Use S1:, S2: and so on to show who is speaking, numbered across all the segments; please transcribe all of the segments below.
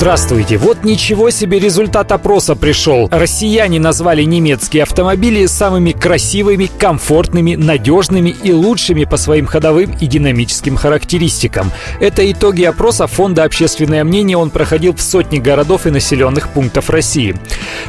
S1: Здравствуйте. Вот ничего себе результат опроса пришел. Россияне назвали немецкие автомобили самыми красивыми, комфортными, надежными и лучшими по своим ходовым и динамическим характеристикам. Это итоги опроса Фонда «Общественное мнение». Он проходил в сотни городов и населенных пунктов России.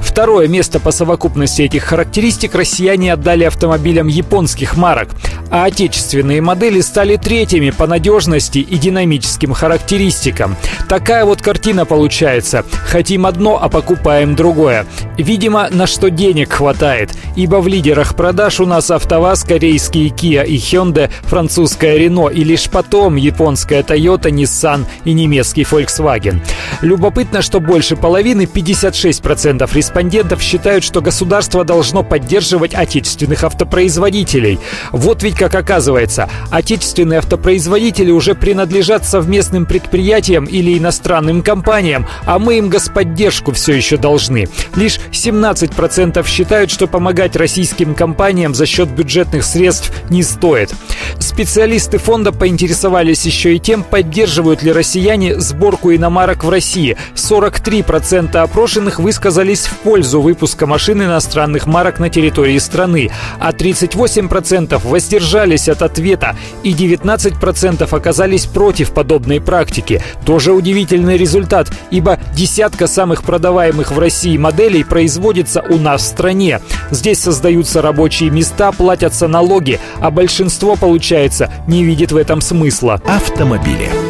S1: Второе место по совокупности этих характеристик россияне отдали автомобилям японских марок, а отечественные модели стали третьими по надежности и динамическим характеристикам. Такая вот картина получилась получается. Хотим одно, а покупаем другое. Видимо, на что денег хватает, ибо в лидерах продаж у нас АвтоВАЗ, корейские Kia и Hyundai, французская Renault и лишь потом японская Toyota, Nissan и немецкий Volkswagen. Любопытно, что больше половины, 56% респондентов считают, что государство должно поддерживать отечественных автопроизводителей. Вот ведь как оказывается, отечественные автопроизводители уже принадлежат совместным предприятиям или иностранным компаниям, компаниям, а мы им господдержку все еще должны. Лишь 17% считают, что помогать российским компаниям за счет бюджетных средств не стоит. Специалисты фонда поинтересовались еще и тем, поддерживают ли россияне сборку иномарок в России. 43% опрошенных высказались в пользу выпуска машин иностранных марок на территории страны, а 38% воздержались от ответа и 19% оказались против подобной практики. Тоже удивительный результат ибо десятка самых продаваемых в России моделей производится у нас в стране. Здесь создаются рабочие места, платятся налоги, а большинство, получается, не видит в этом смысла.
S2: Автомобили.